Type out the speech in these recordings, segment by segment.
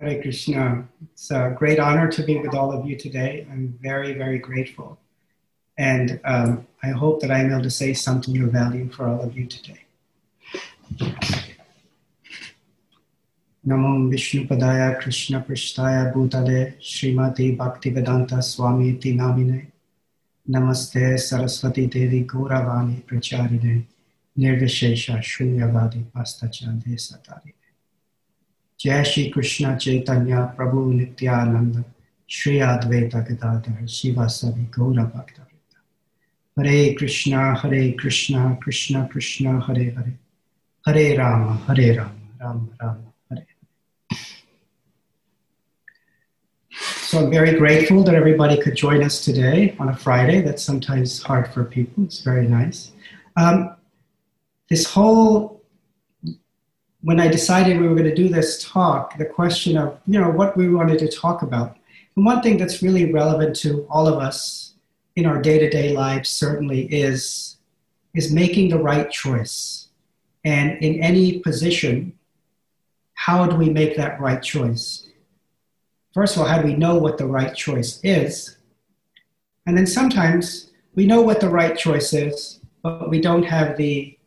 Hare Krishna. It's a great honor to be with all of you today. I'm very, very grateful. And um, I hope that I'm able to say something of value for all of you today. Namo Vishnu Padaya Krishna Prishtaya Bhutale Srimati Bhaktivedanta Swami Namine Namaste Saraswati Devi Gauravani Pracharine Nirvishesha Shunyavadi Pastachande Satarine Jai Shri Krishna Chaitanya Prabhu Nityananda Shri Advaita Gadadhar Siva Savi Gaura Bhaktavrita Hare Krishna Hare Krishna Krishna Krishna Hare Hare Hare Rama Hare Rama Rama Rama Hare Hare So I'm very grateful that everybody could join us today on a Friday. That's sometimes hard for people. It's very nice. Um, this whole when I decided we were going to do this talk, the question of, you know, what we wanted to talk about. And one thing that's really relevant to all of us in our day-to-day lives certainly is, is making the right choice. And in any position, how do we make that right choice? First of all, how do we know what the right choice is? And then sometimes we know what the right choice is, but we don't have the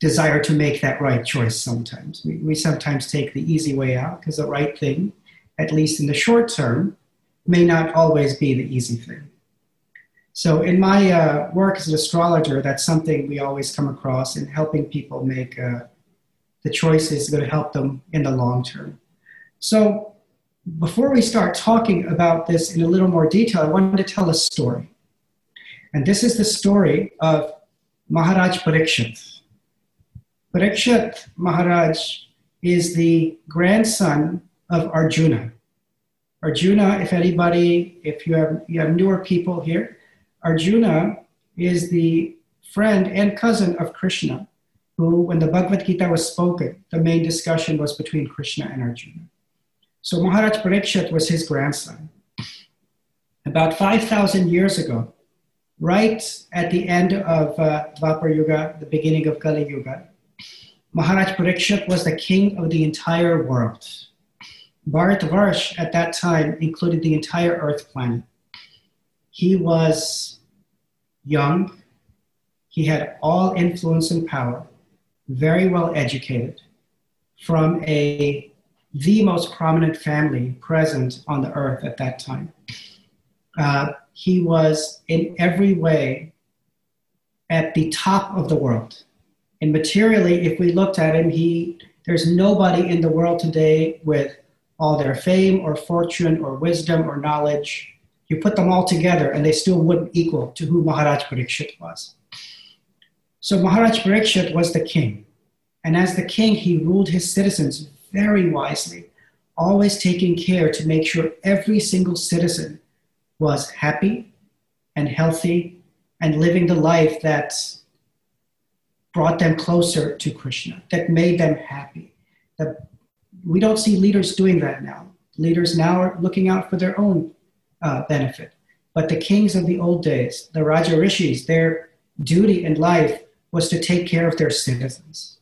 desire to make that right choice sometimes. We, we sometimes take the easy way out because the right thing, at least in the short term, may not always be the easy thing. So, in my uh, work as an astrologer, that's something we always come across in helping people make uh, the choices that help them in the long term. So, before we start talking about this in a little more detail, I wanted to tell a story. And this is the story of Maharaj Parikshit. Parikshit Maharaj is the grandson of Arjuna. Arjuna, if anybody, if you have, you have newer people here, Arjuna is the friend and cousin of Krishna, who, when the Bhagavad Gita was spoken, the main discussion was between Krishna and Arjuna. So Maharaj Parikshit was his grandson. About 5,000 years ago, right at the end of uh, Dwapar Yuga, the beginning of Kali Yuga, Maharaj Parikshit was the king of the entire world. Bharatvarsh at that time included the entire earth planet. He was young, he had all influence and power, very well educated, from a the most prominent family present on the earth at that time. Uh, he was in every way at the top of the world. And materially, if we looked at him, he there's nobody in the world today with all their fame or fortune or wisdom or knowledge. You put them all together, and they still wouldn't equal to who Maharaj Parikshit was. So Maharaj Parikshit was the king, and as the king, he ruled his citizens very wisely, always taking care to make sure every single citizen was happy and healthy and living the life that brought them closer to Krishna, that made them happy. That we don't see leaders doing that now. Leaders now are looking out for their own uh, benefit. But the kings of the old days, the Raja Rishis, their duty in life was to take care of their citizens.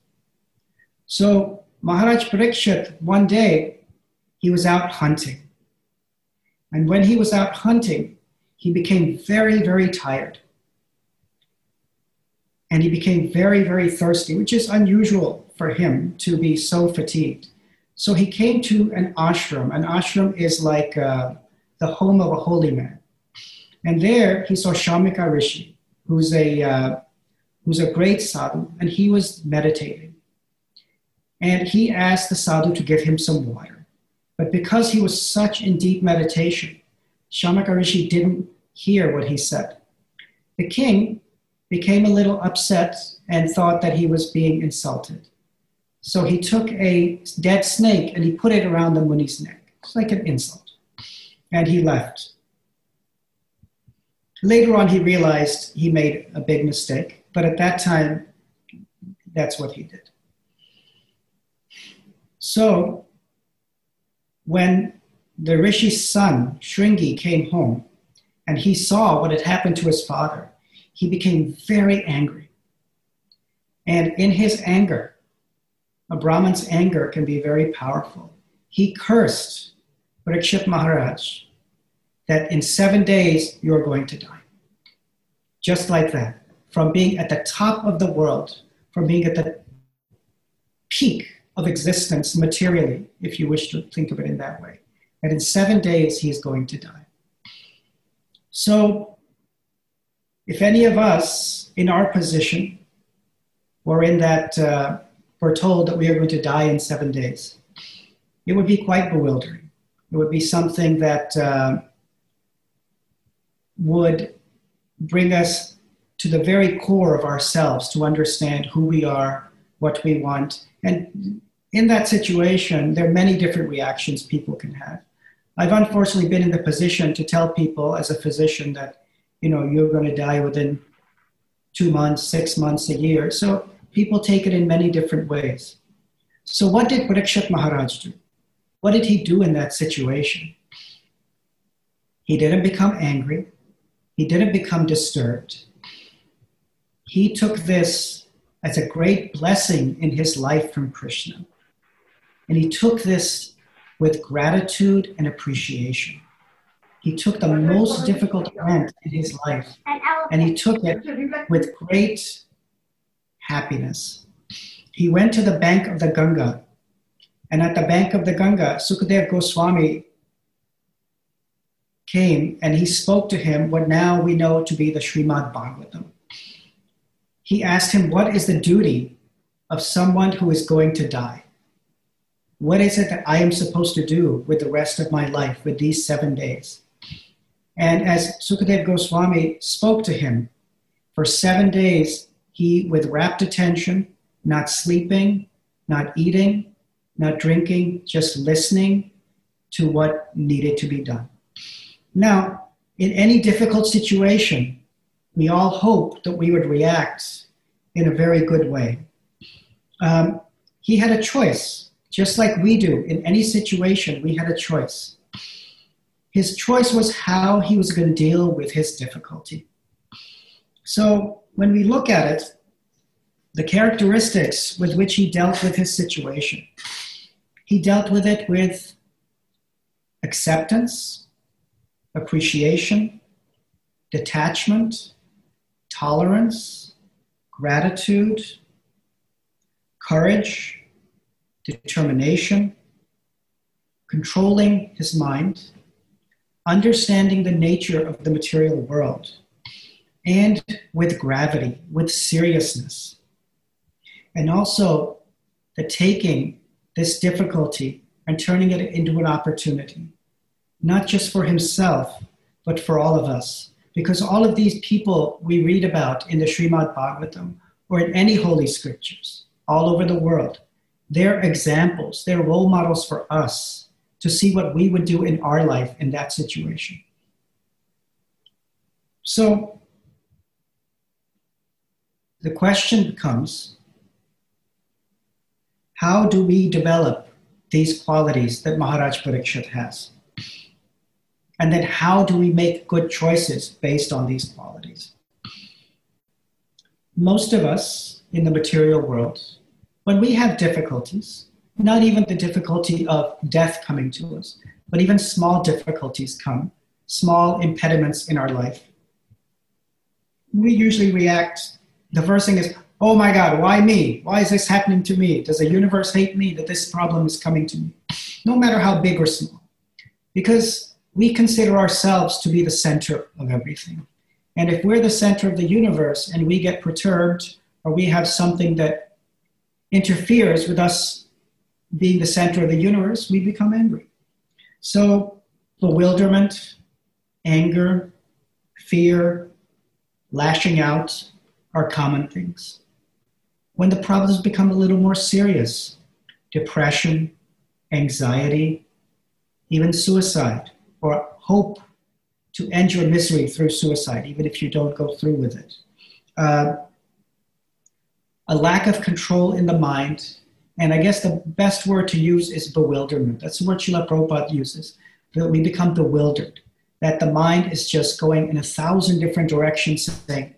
So Maharaj Parikshit, one day, he was out hunting. And when he was out hunting, he became very, very tired and he became very, very thirsty, which is unusual for him to be so fatigued. So he came to an ashram. An ashram is like uh, the home of a holy man. And there he saw Shamika Rishi, who's a, uh, who's a great sadhu, and he was meditating. And he asked the sadhu to give him some water. But because he was such in deep meditation, Shamika Rishi didn't hear what he said. The king became a little upset and thought that he was being insulted. So he took a dead snake and he put it around the Muni's neck. It's like an insult. And he left. Later on, he realized he made a big mistake, but at that time, that's what he did. So, when the Rishi's son, Shringi, came home and he saw what had happened to his father, he became very angry. And in his anger, a Brahman's anger can be very powerful. he cursed Parikshit Maharaj that in seven days you're going to die. Just like that. From being at the top of the world, from being at the peak of existence materially, if you wish to think of it in that way. And in seven days, he is going to die. So, if any of us in our position were in that, uh, we're told that we are going to die in seven days, it would be quite bewildering. It would be something that uh, would bring us to the very core of ourselves to understand who we are, what we want. And in that situation, there are many different reactions people can have. I've unfortunately been in the position to tell people as a physician that, you know, you're going to die within two months, six months, a year. So people take it in many different ways. So what did Parikshit Maharaj do? What did he do in that situation? He didn't become angry. He didn't become disturbed. He took this as a great blessing in his life from Krishna. And he took this with gratitude and appreciation. He took the most difficult event in his life and he took it with great happiness. He went to the bank of the Ganga, and at the bank of the Ganga, Sukadev Goswami came and he spoke to him what now we know to be the Srimad Bhagavatam. He asked him, What is the duty of someone who is going to die? What is it that I am supposed to do with the rest of my life, with these seven days? And as Sukadev Goswami spoke to him, for seven days, he, with rapt attention, not sleeping, not eating, not drinking, just listening to what needed to be done. Now, in any difficult situation, we all hope that we would react in a very good way. Um, he had a choice, just like we do. In any situation, we had a choice. His choice was how he was going to deal with his difficulty. So, when we look at it, the characteristics with which he dealt with his situation, he dealt with it with acceptance, appreciation, detachment, tolerance, gratitude, courage, determination, controlling his mind, understanding the nature of the material world, and with gravity, with seriousness. And also the taking this difficulty and turning it into an opportunity not just for himself, but for all of us. Because all of these people we read about in the Srimad Bhagavatam or in any holy scriptures all over the world, they're examples, they're role models for us to see what we would do in our life in that situation. So the question becomes how do we develop these qualities that Maharaj Parikshit has? And then how do we make good choices based on these qualities? Most of us in the material world, when we have difficulties, not even the difficulty of death coming to us, but even small difficulties come, small impediments in our life, we usually react. The first thing is, oh my God, why me? Why is this happening to me? Does the universe hate me that this problem is coming to me? No matter how big or small. Because we consider ourselves to be the center of everything. And if we're the center of the universe and we get perturbed or we have something that interferes with us being the center of the universe, we become angry. So, bewilderment, anger, fear, lashing out are common things. When the problems become a little more serious, depression, anxiety, even suicide, or hope to end your misery through suicide, even if you don't go through with it. Uh, a lack of control in the mind, and I guess the best word to use is bewilderment. That's the word Srila Prabhupada uses, that we become bewildered, that the mind is just going in a thousand different directions saying,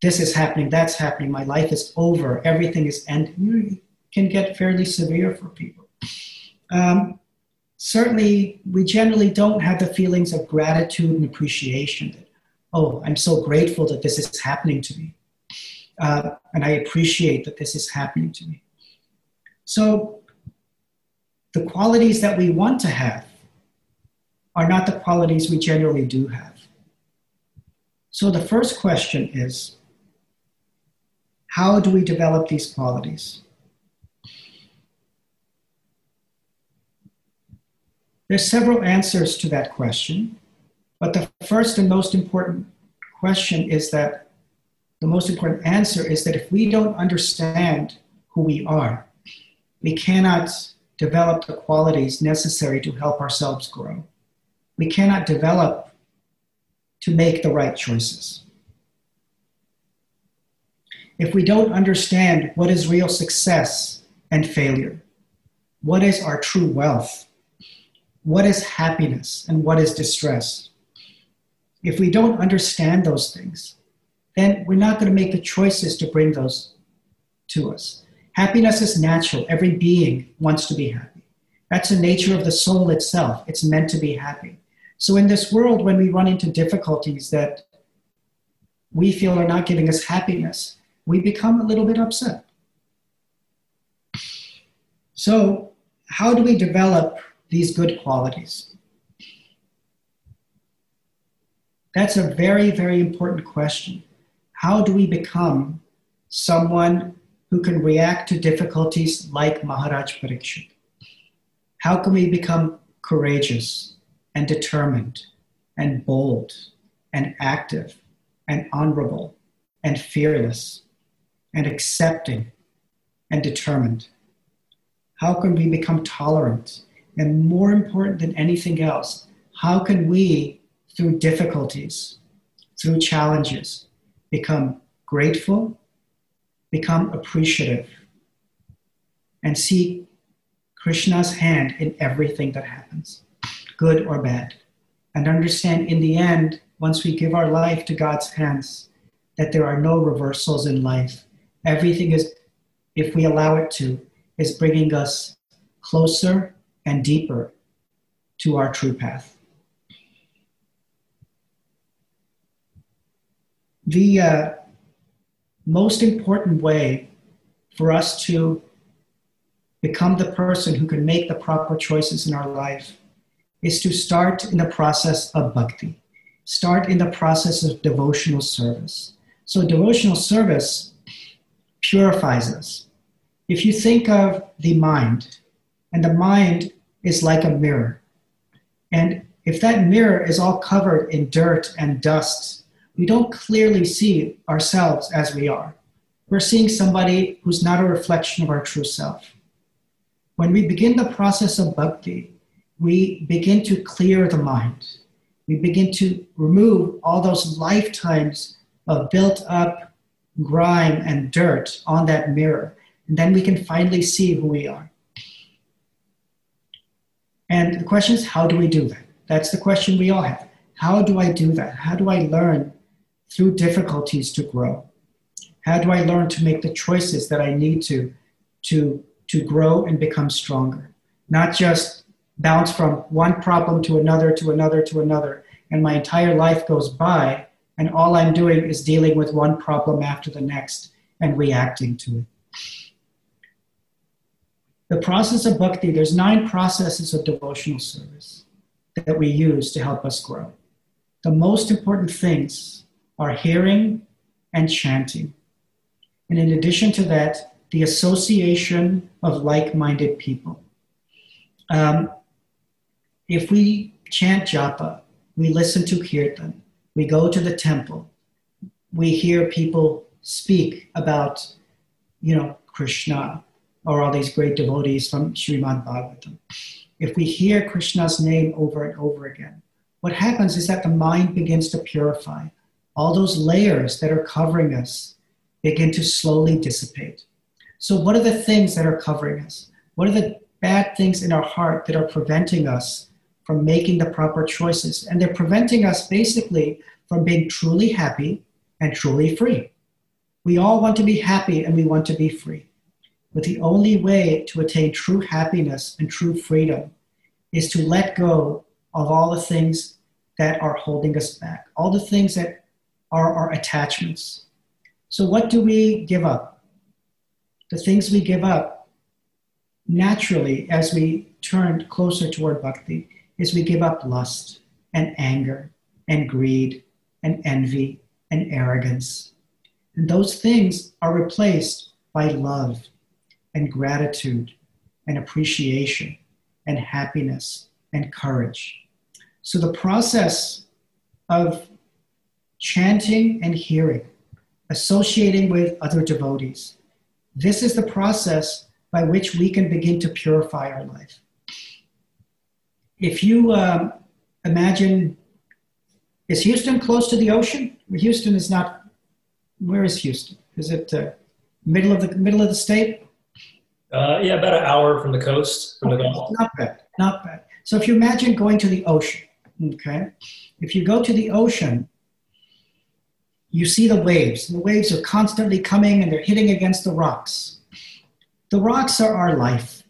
this is happening, that's happening, my life is over, everything is ending. It can get fairly severe for people. Um, certainly, we generally don't have the feelings of gratitude and appreciation that, oh, I'm so grateful that this is happening to me. Uh, and I appreciate that this is happening to me. So, the qualities that we want to have are not the qualities we generally do have. So, the first question is how do we develop these qualities? There's several answers to that question, but the first and most important question is that the most important answer is that if we don't understand who we are, we cannot develop the qualities necessary to help ourselves grow. We cannot develop to make the right choices. If we don't understand what is real success and failure, what is our true wealth, what is happiness and what is distress, if we don't understand those things, then we're not going to make the choices to bring those to us. Happiness is natural. Every being wants to be happy. That's the nature of the soul itself. It's meant to be happy. So, in this world, when we run into difficulties that we feel are not giving us happiness, we become a little bit upset. So, how do we develop these good qualities? That's a very, very important question. How do we become someone who can react to difficulties like Maharaj Parikshit? How can we become courageous and determined and bold and active and honorable and fearless and accepting and determined? How can we become tolerant? And more important than anything else, how can we, through difficulties, through challenges, become grateful, become appreciative, and see Krishna's hand in everything that happens, good or bad? And understand in the end, once we give our life to God's hands, that there are no reversals in life. Everything is, if we allow it to, is bringing us closer and deeper to our true path. The uh, most important way for us to become the person who can make the proper choices in our life is to start in the process of bhakti, start in the process of devotional service. So, devotional service purifies us. If you think of the mind, and the mind is like a mirror. And if that mirror is all covered in dirt and dust, we don't clearly see ourselves as we are. We're seeing somebody who's not a reflection of our true self. When we begin the process of bhakti, we begin to clear the mind. We begin to remove all those lifetimes of built up grime and dirt on that mirror. And then we can finally see who we are. And the question is, how do we do that? That's the question we all have. How do I do that? How do I learn through difficulties to grow? How do I learn to make the choices that I need to to to grow and become stronger? Not just bounce from one problem to another to another to another and my entire life goes by and all I'm doing is dealing with one problem after the next and reacting to it the process of bhakti, there's nine processes of devotional service that we use to help us grow. The most important things are hearing and chanting. And in addition to that, the association of like minded people. Um, if we chant japa, we listen to kirtan, we go to the temple, we hear people speak about, you know, Krishna, or all these great devotees from Srimad Bhagavatam. If we hear Krishna's name over and over again, what happens is that the mind begins to purify. All those layers that are covering us begin to slowly dissipate. So, what are the things that are covering us? What are the bad things in our heart that are preventing us from making the proper choices? And they're preventing us basically from being truly happy and truly free. We all want to be happy and we want to be free. But the only way to attain true happiness and true freedom is to let go of all the things that are holding us back, all the things that are our attachments. So, what do we give up? The things we give up naturally as we turn closer toward bhakti is we give up lust and anger and greed and envy and arrogance. And those things are replaced by love and gratitude and appreciation and happiness and courage. So the process of chanting and hearing, associating with other devotees, this is the process by which we can begin to purify our life. If you um, imagine, is Houston close to the ocean? Houston is not. Where is Houston? Is it uh, middle of the middle of the state? Uh, yeah, about an hour from the coast, from okay. the Gulf. Not bad, not bad. So if you imagine going to the ocean, okay, if you go to the ocean, you see the waves. The waves are constantly coming and they're hitting against the rocks. The rocks are our life,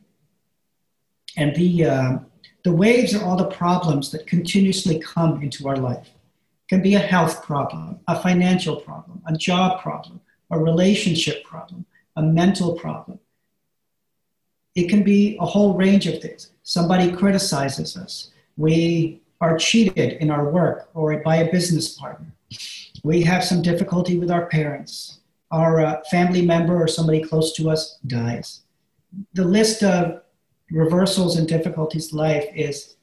and the uh, the waves are all the problems that continuously come into our life. It can be a health problem, a financial problem, a job problem, a relationship problem, a mental problem it can be a whole range of things. Somebody criticizes us. We are cheated in our work or by a business partner. We have some difficulty with our parents. Our uh, family member or somebody close to us dies. The list of reversals and difficulties life is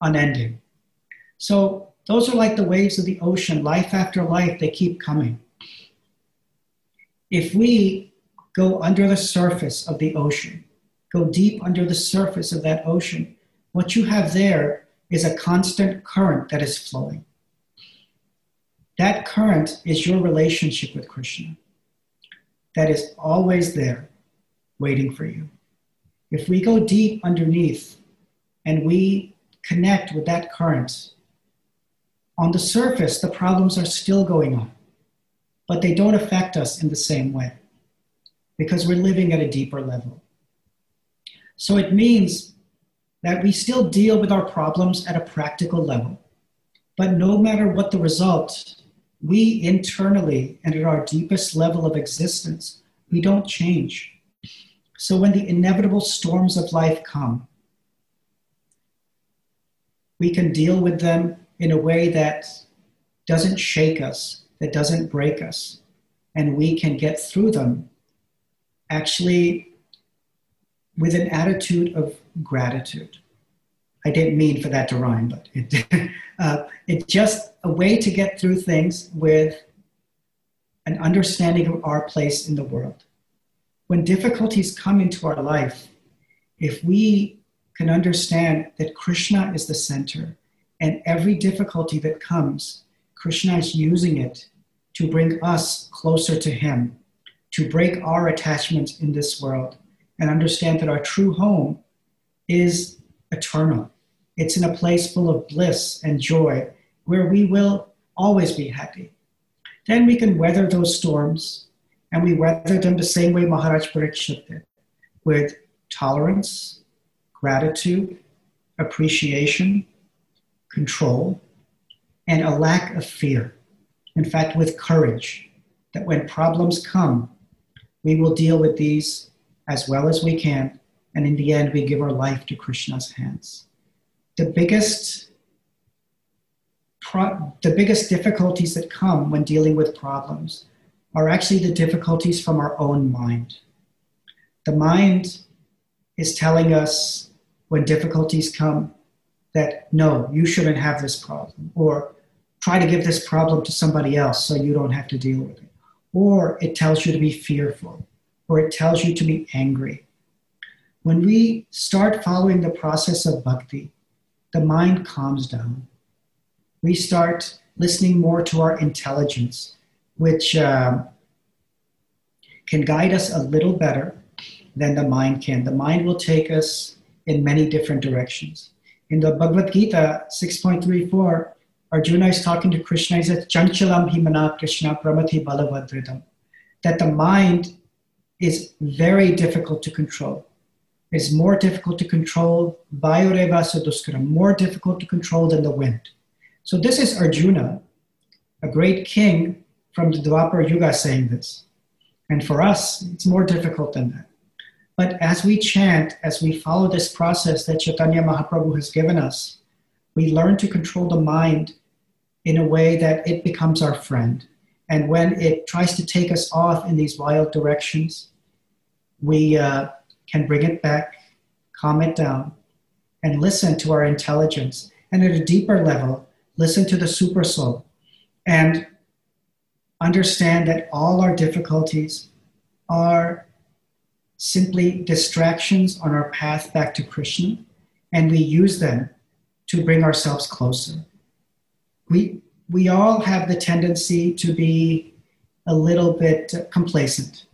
unending. So, those are like the waves of the ocean. Life after life, they keep coming. If we go under the surface of the ocean go deep under the surface of that ocean, what you have there is a constant current that is flowing. That current is your relationship with Krishna, that is always there, waiting for you. If we go deep underneath and we connect with that current, on the surface, the problems are still going on, but they don't affect us in the same way because we're living at a deeper level. So it means that we still deal with our problems at a practical level. But no matter what the result, we internally and at our deepest level of existence, we don't change. So when the inevitable storms of life come, we can deal with them in a way that doesn't shake us, that doesn't break us, and we can get through them actually with an attitude of gratitude. I didn't mean for that to rhyme, but it, uh, it's just a way to get through things with an understanding of our place in the world. When difficulties come into our life, if we can understand that Krishna is the center and every difficulty that comes, Krishna is using it to bring us closer to Him, to break our attachments in this world and understand that our true home is eternal. It's in a place full of bliss and joy where we will always be happy. Then we can weather those storms, and we weather them the same way Maharaj Parikshit did, with tolerance, gratitude, appreciation, control, and a lack of fear. In fact, with courage, that when problems come, we will deal with these as well as we can, and in the end, we give our life to Krishna's hands. The biggest, pro- the biggest difficulties that come when dealing with problems are actually the difficulties from our own mind. The mind is telling us when difficulties come that no, you shouldn't have this problem, or try to give this problem to somebody else so you don't have to deal with it. Or it tells you to be fearful or it tells you to be angry. When we start following the process of bhakti, the mind calms down. We start listening more to our intelligence, which uh, can guide us a little better than the mind can. The mind will take us in many different directions. In the Bhagavad Gita 6.34, Arjuna is talking to Krishna. He says, Chanchalam himana Krishna pramati balavadridam. That the mind is very difficult to control. It's more difficult to control, more difficult to control than the wind. So this is Arjuna, a great king from the Dwapar Yuga saying this. And for us, it's more difficult than that. But as we chant, as we follow this process that Chaitanya Mahaprabhu has given us, we learn to control the mind in a way that it becomes our friend. And when it tries to take us off in these wild directions, we uh, can bring it back, calm it down, and listen to our intelligence. And at a deeper level, listen to the super soul and understand that all our difficulties are simply distractions on our path back to Krishna, and we use them to bring ourselves closer. We, we all have the tendency to be a little bit complacent.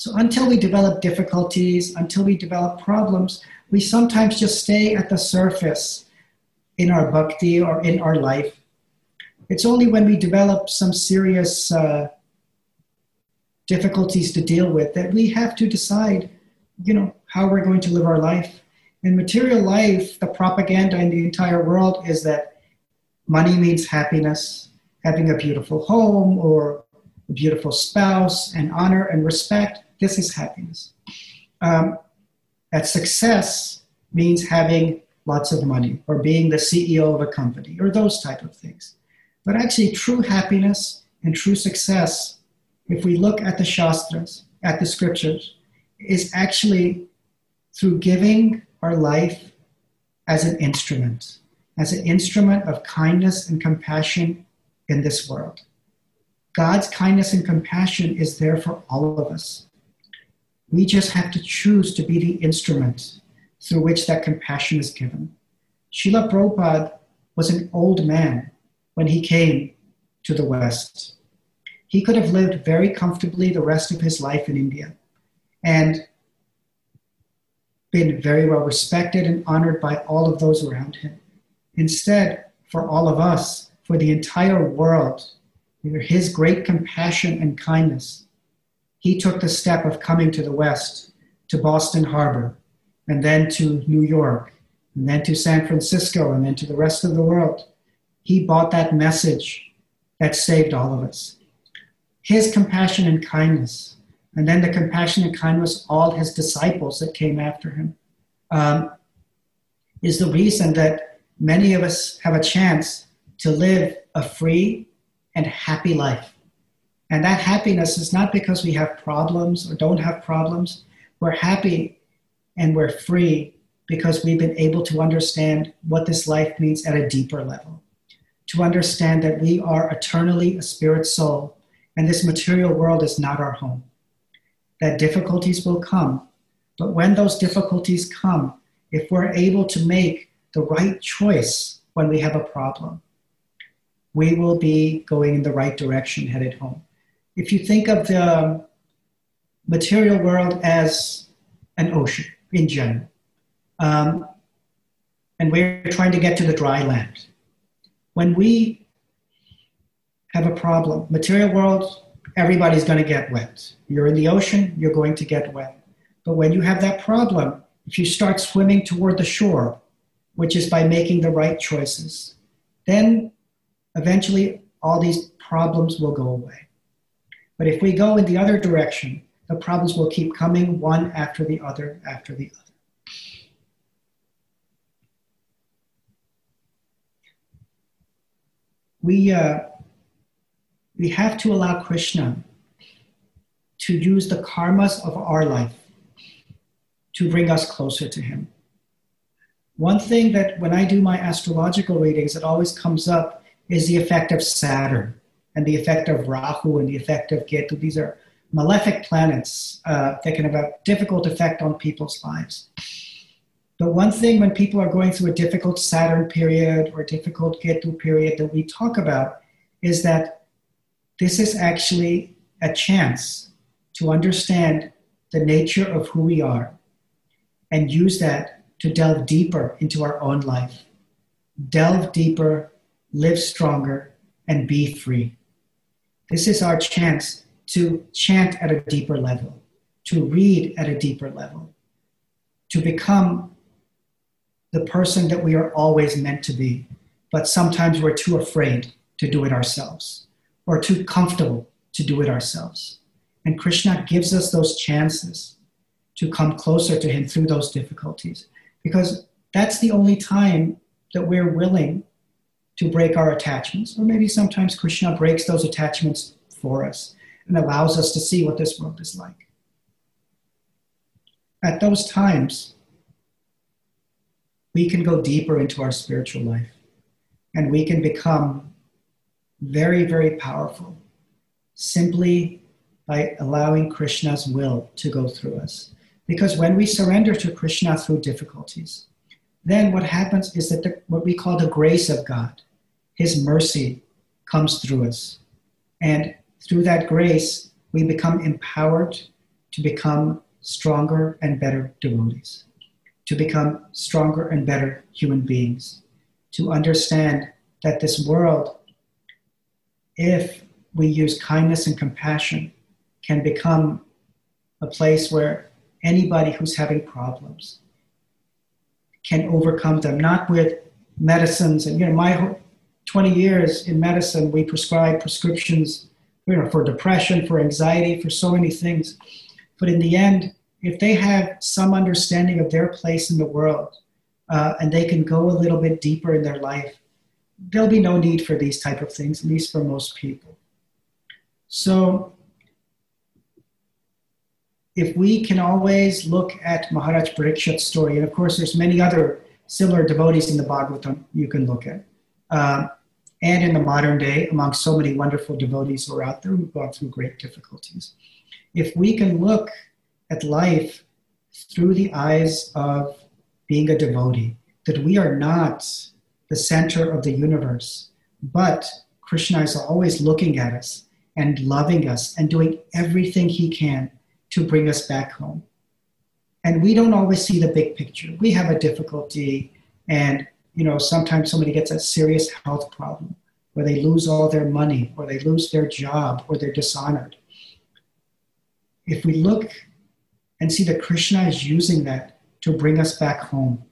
So until we develop difficulties, until we develop problems, we sometimes just stay at the surface in our bhakti or in our life. It's only when we develop some serious uh, difficulties to deal with that we have to decide, you know, how we're going to live our life. In material life, the propaganda in the entire world is that money means happiness, having a beautiful home or a beautiful spouse, and honor and respect. This is happiness. Um, that success means having lots of money or being the CEO of a company or those type of things. But actually, true happiness and true success if we look at the Shastras, at the scriptures, is actually through giving our life as an instrument, as an instrument of kindness and compassion in this world. God's kindness and compassion is there for all of us. We just have to choose to be the instrument through which that compassion is given. Srila Prabhupada was an old man when he came to the West he could have lived very comfortably the rest of his life in India and been very well respected and honored by all of those around him. Instead, for all of us, for the entire world, his great compassion and kindness, he took the step of coming to the West, to Boston Harbor, and then to New York, and then to San Francisco, and then to the rest of the world. He brought that message that saved all of us his compassion and kindness, and then the compassion and kindness of all his disciples that came after him, um, is the reason that many of us have a chance to live a free and happy life. And that happiness is not because we have problems or don't have problems. We're happy and we're free because we've been able to understand what this life means at a deeper level. To understand that we are eternally a spirit soul and this material world is not our home. That difficulties will come, but when those difficulties come, if we're able to make the right choice when we have a problem, we will be going in the right direction headed home. If you think of the material world as an ocean in general, um, and we're trying to get to the dry land, when we have a problem. Material world, everybody's going to get wet. You're in the ocean, you're going to get wet. But when you have that problem, if you start swimming toward the shore, which is by making the right choices, then eventually all these problems will go away. But if we go in the other direction, the problems will keep coming one after the other after the other. We, uh, we have to allow Krishna to use the karmas of our life to bring us closer to Him. One thing that when I do my astrological readings, it always comes up is the effect of Saturn and the effect of Rahu and the effect of Ketu. These are malefic planets uh, that can have a difficult effect on people's lives. But one thing when people are going through a difficult Saturn period or a difficult Ketu period that we talk about is that this is actually a chance to understand the nature of who we are and use that to delve deeper into our own life. Delve deeper, live stronger, and be free. This is our chance to chant at a deeper level, to read at a deeper level, to become the person that we are always meant to be, but sometimes we're too afraid to do it ourselves or too comfortable to do it ourselves. And Krishna gives us those chances to come closer to Him through those difficulties because that's the only time that we're willing to break our attachments. Or maybe sometimes Krishna breaks those attachments for us and allows us to see what this world is like. At those times, we can go deeper into our spiritual life and we can become very, very powerful simply by allowing Krishna's will to go through us. Because when we surrender to Krishna through difficulties, then what happens is that the, what we call the grace of God, His mercy, comes through us. And through that grace, we become empowered to become stronger and better devotees, to become stronger and better human beings, to understand that this world, if we use kindness and compassion, can become a place where anybody who's having problems can overcome them, not with medicines. And, you know, my 20 years in medicine, we prescribe prescriptions you know, for depression, for anxiety, for so many things. But in the end, if they have some understanding of their place in the world uh, and they can go a little bit deeper in their life, there'll be no need for these type of things, at least for most people. So if we can always look at Maharaj Parikshit's story, and of course there's many other similar devotees in the Bhagavatam you can look at. Uh, and in the modern day, among so many wonderful devotees who are out there who've gone through great difficulties. If we can look at life through the eyes of being a devotee, that we are not the center of the universe, but Krishna is always looking at us and loving us and doing everything he can to bring us back home. And we don't always see the big picture. We have a difficulty and you know, sometimes somebody gets a serious health problem where they lose all their money or they lose their job or they're dishonored. If we look and see that Krishna is using that to bring us back home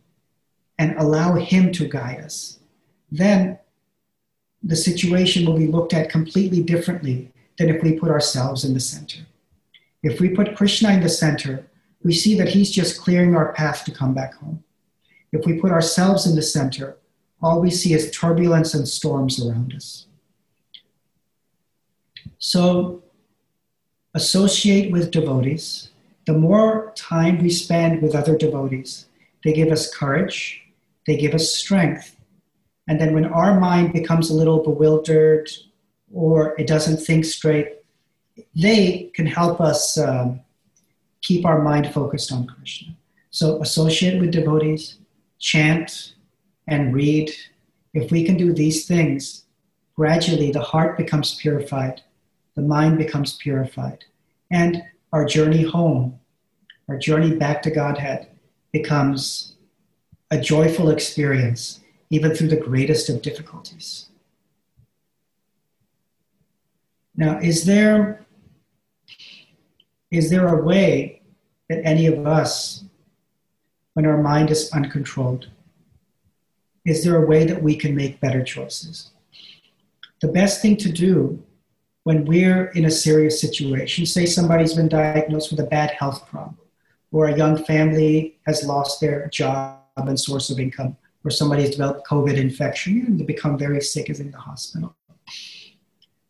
and allow Him to guide us, then the situation will be looked at completely differently than if we put ourselves in the center. If we put Krishna in the center, we see that He's just clearing our path to come back home. If we put ourselves in the center, all we see is turbulence and storms around us. So, associate with devotees. The more time we spend with other devotees, they give us courage, they give us strength. And then when our mind becomes a little bewildered or it doesn't think straight, they can help us um, keep our mind focused on Krishna. So associate with devotees, chant, and read. If we can do these things, gradually the heart becomes purified, the mind becomes purified, and our journey home, our journey back to Godhead becomes a joyful experience, even through the greatest of difficulties. Now, is there, is there a way that any of us when our mind is uncontrolled? Is there a way that we can make better choices? The best thing to do when we're in a serious situation, say somebody's been diagnosed with a bad health problem, or a young family has lost their job and source of income, or somebody has developed COVID infection and they become very sick, is in the hospital.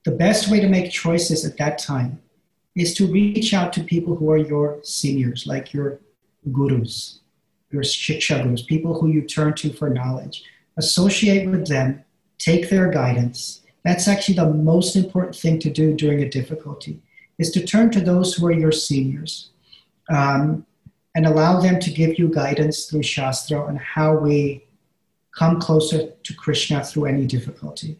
The best way to make choices at that time is to reach out to people who are your seniors, like your gurus, your shiksha people who you turn to for knowledge. Associate with them, take their guidance. That's actually the most important thing to do during a difficulty, is to turn to those who are your seniors um, and allow them to give you guidance through Shastra on how we come closer to Krishna through any difficulty.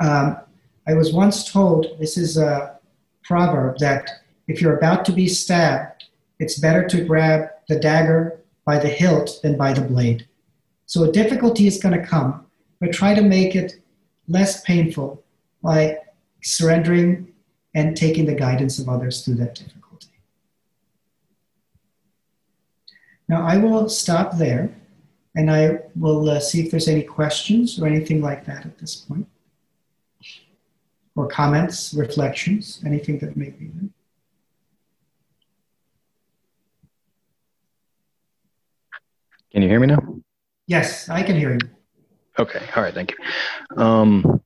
Um, I was once told, this is a proverb, that if you're about to be stabbed, it's better to grab the dagger by the hilt than by the blade. So a difficulty is going to come, but try to make it less painful by surrendering and taking the guidance of others through that difficulty. Now, I will stop there and I will uh, see if there's any questions or anything like that at this point, or comments, reflections, anything that may be there. Can you hear me now? Yes, I can hear you. Okay. All right. Thank you. Um,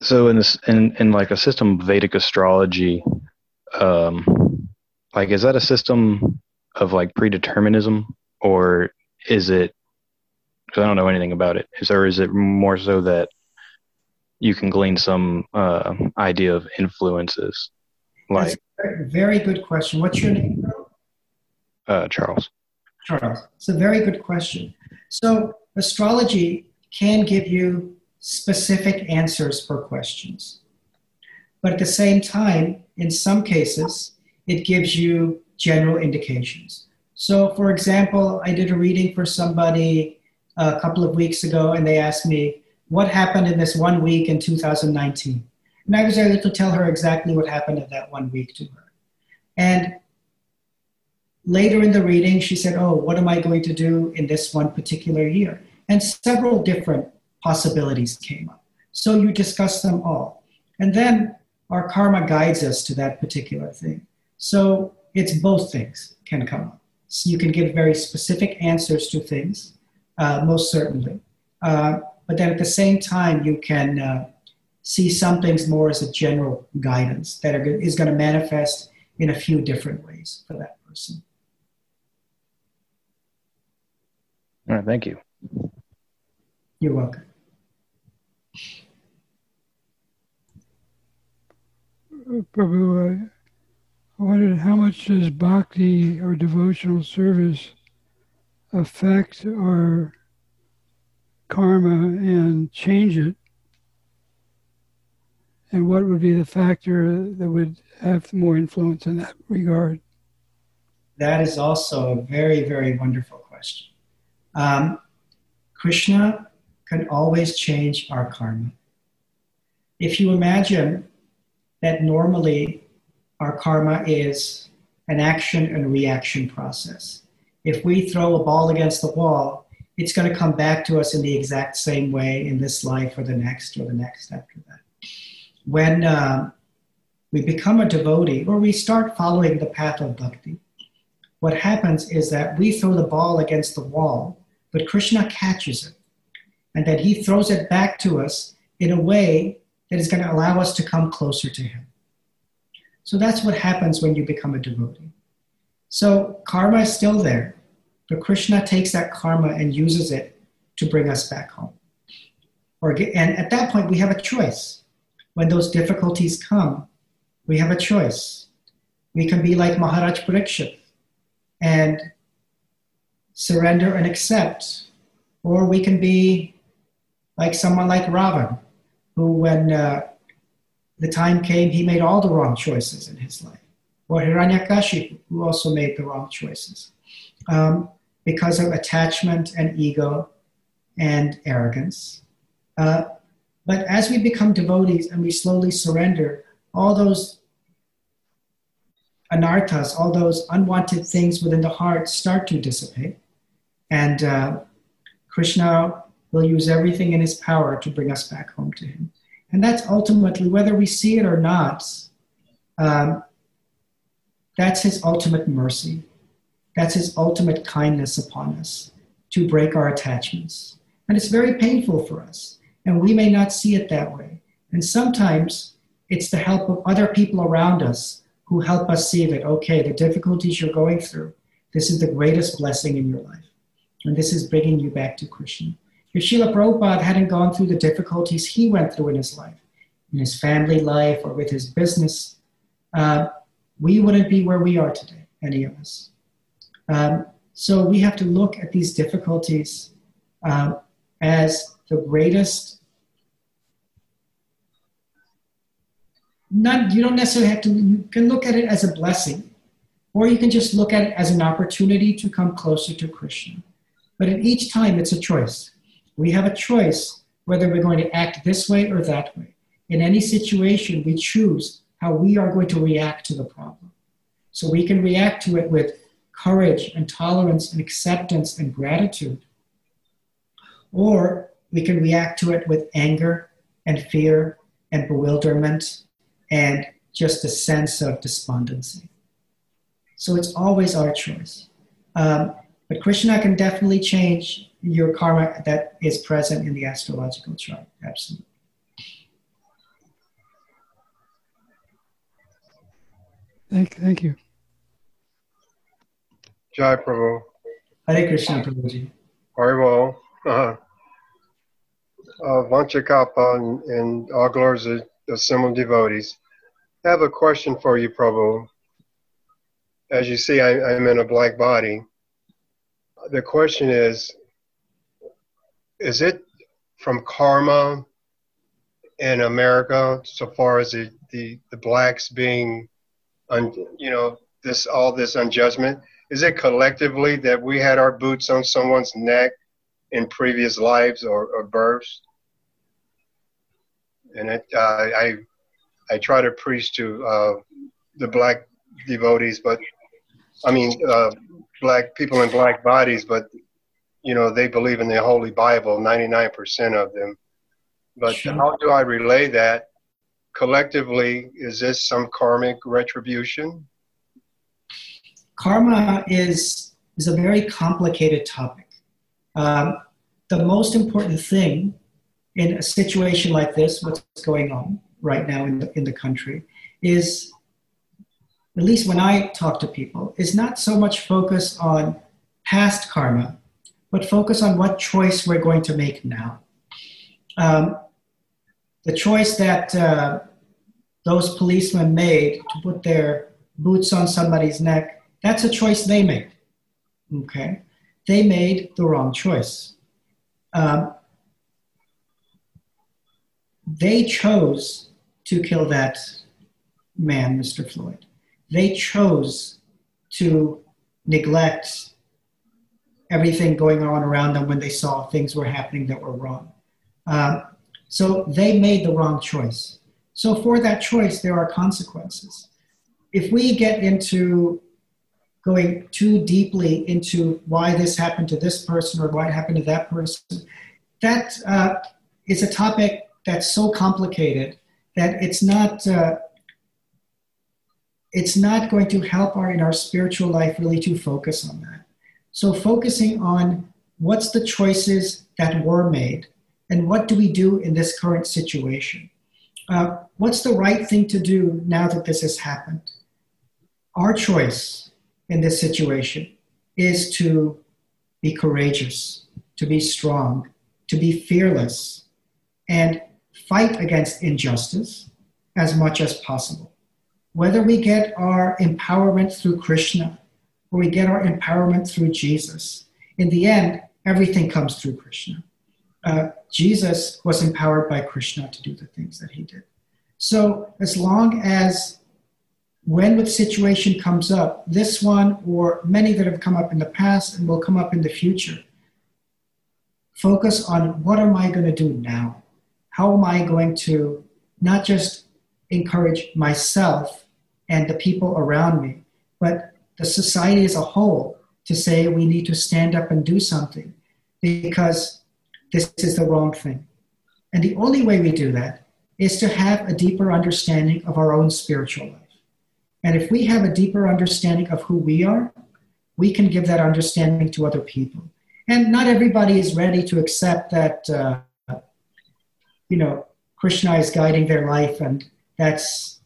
so in this, in, in like a system of Vedic astrology, um, like, is that a system of like predeterminism or is it, cause I don't know anything about it. Is, or is it more so that you can glean some, uh, idea of influences? Like, very, very good question. What's your name? Uh, Charles. Charles. It's a very good question. So, astrology can give you specific answers for questions. But at the same time, in some cases, it gives you general indications. So, for example, I did a reading for somebody a couple of weeks ago, and they asked me, What happened in this one week in 2019? And I was able to tell her exactly what happened in that one week to her. And Later in the reading, she said, Oh, what am I going to do in this one particular year? And several different possibilities came up. So you discuss them all. And then our karma guides us to that particular thing. So it's both things can come up. So you can give very specific answers to things, uh, most certainly. Uh, but then at the same time, you can uh, see some things more as a general guidance that are, is going to manifest in a few different ways for that person. All right, thank you. You're welcome. Prabhu, I wondered how much does bhakti or devotional service affect our karma and change it? And what would be the factor that would have more influence in that regard? That is also a very, very wonderful question. Um, Krishna can always change our karma. If you imagine that normally our karma is an action and reaction process, if we throw a ball against the wall, it's going to come back to us in the exact same way in this life or the next or the next after that. When uh, we become a devotee or we start following the path of bhakti, what happens is that we throw the ball against the wall but Krishna catches it and that he throws it back to us in a way that is going to allow us to come closer to him. So that's what happens when you become a devotee. So karma is still there, but Krishna takes that karma and uses it to bring us back home. Or, and at that point, we have a choice. When those difficulties come, we have a choice. We can be like Maharaj Parikshit and surrender and accept. Or we can be like someone like Ravan, who, when uh, the time came, he made all the wrong choices in his life. Or Hiranyakashipu, who also made the wrong choices um, because of attachment and ego and arrogance. Uh, but as we become devotees and we slowly surrender, all those anarthas, all those unwanted things within the heart start to dissipate. And uh, Krishna will use everything in his power to bring us back home to him. And that's ultimately, whether we see it or not, um, that's his ultimate mercy. That's his ultimate kindness upon us to break our attachments. And it's very painful for us. And we may not see it that way. And sometimes it's the help of other people around us who help us see that, okay, the difficulties you're going through, this is the greatest blessing in your life. And this is bringing you back to Krishna. If Srila Prabhupada hadn't gone through the difficulties he went through in his life, in his family life or with his business, uh, we wouldn't be where we are today, any of us. Um, so we have to look at these difficulties uh, as the greatest. Not, you don't necessarily have to, you can look at it as a blessing, or you can just look at it as an opportunity to come closer to Krishna. But at each time, it's a choice. We have a choice whether we're going to act this way or that way. In any situation, we choose how we are going to react to the problem. So we can react to it with courage and tolerance and acceptance and gratitude. Or we can react to it with anger and fear and bewilderment and just a sense of despondency. So it's always our choice. Um, but Krishna can definitely change your karma that is present in the astrological chart. Absolutely. Thank, thank you. Jai Prabhu. Hare Krishna, Prabhuji. Very well. Uh, uh, Vanchakapa and, and all glories of assembled devotees. I have a question for you, Prabhu. As you see, I, I'm in a black body. The question is Is it from karma in America, so far as the, the, the blacks being un, you know, this all this unjudgment? Is it collectively that we had our boots on someone's neck in previous lives or, or births? And it, uh, I, I try to preach to uh, the black devotees, but I mean, uh, black people in black bodies, but you know, they believe in the Holy Bible, 99% of them. But sure. how do I relay that collectively, is this some karmic retribution? Karma is, is a very complicated topic. Um, the most important thing in a situation like this, what's going on right now in the, in the country, is, at least when I talk to people, is not so much focus on past karma, but focus on what choice we're going to make now. Um, the choice that uh, those policemen made to put their boots on somebody's neck, that's a choice they made. Okay? They made the wrong choice. Um, they chose to kill that man, Mr. Floyd. They chose to neglect everything going on around them when they saw things were happening that were wrong. Um, so they made the wrong choice. So for that choice, there are consequences. If we get into going too deeply into why this happened to this person or why it happened to that person, that uh, is a topic that's so complicated that it's not uh, it's not going to help our in our spiritual life really to focus on that. So focusing on what's the choices that were made and what do we do in this current situation uh, what's the right thing to do now that this has happened? Our choice in this situation is to be courageous, to be strong, to be fearless, and fight against injustice as much as possible. Whether we get our empowerment through Krishna or we get our empowerment through Jesus, in the end, everything comes through Krishna uh, Jesus was empowered by Krishna to do the things that he did. So as long as when the situation comes up, this one or many that have come up in the past and will come up in the future, focus on what am I going to do now? How am I going to not just encourage myself and the people around me, but the society as a whole to say we need to stand up and do something because this is the wrong thing. And the only way we do that is to have a deeper understanding of our own spiritual life. And if we have a deeper understanding of who we are, we can give that understanding to other people. And not everybody is ready to accept that, uh, you know, Krishna is guiding their life and that's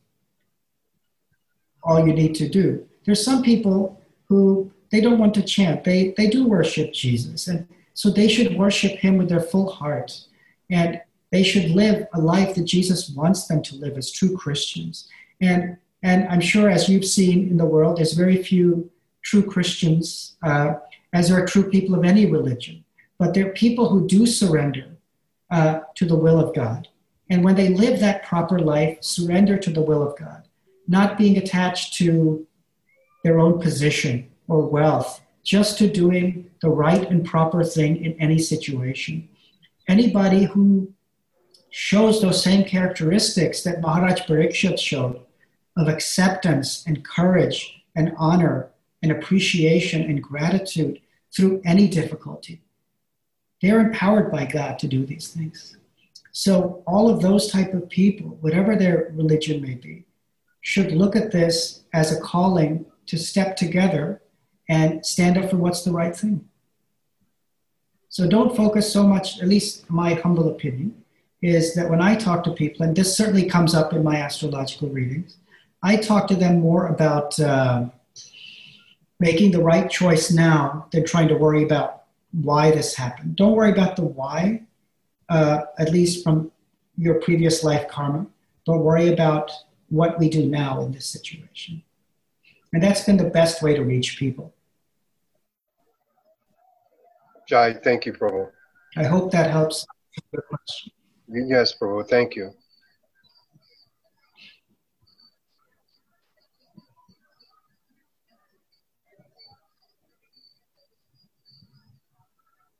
all you need to do. There's some people who they don't want to chant. They, they do worship Jesus. And so they should worship him with their full heart. And they should live a life that Jesus wants them to live as true Christians. And, and I'm sure, as you've seen in the world, there's very few true Christians, uh, as there are true people of any religion. But there are people who do surrender uh, to the will of God. And when they live that proper life, surrender to the will of God, not being attached to their own position or wealth just to doing the right and proper thing in any situation. Anybody who shows those same characteristics that Maharaj Parikshit showed of acceptance and courage and honor and appreciation and gratitude through any difficulty. They're empowered by God to do these things. So all of those type of people, whatever their religion may be, should look at this as a calling to step together and stand up for what's the right thing. So don't focus so much, at least my humble opinion, is that when I talk to people, and this certainly comes up in my astrological readings, I talk to them more about uh, making the right choice now than trying to worry about why this happened. Don't worry about the why, uh, at least from your previous life karma. Don't worry about what we do now in this situation. And that's been the best way to reach people. Jai, thank you, Prabhu. I hope that helps. Yes, Prabhu, thank you.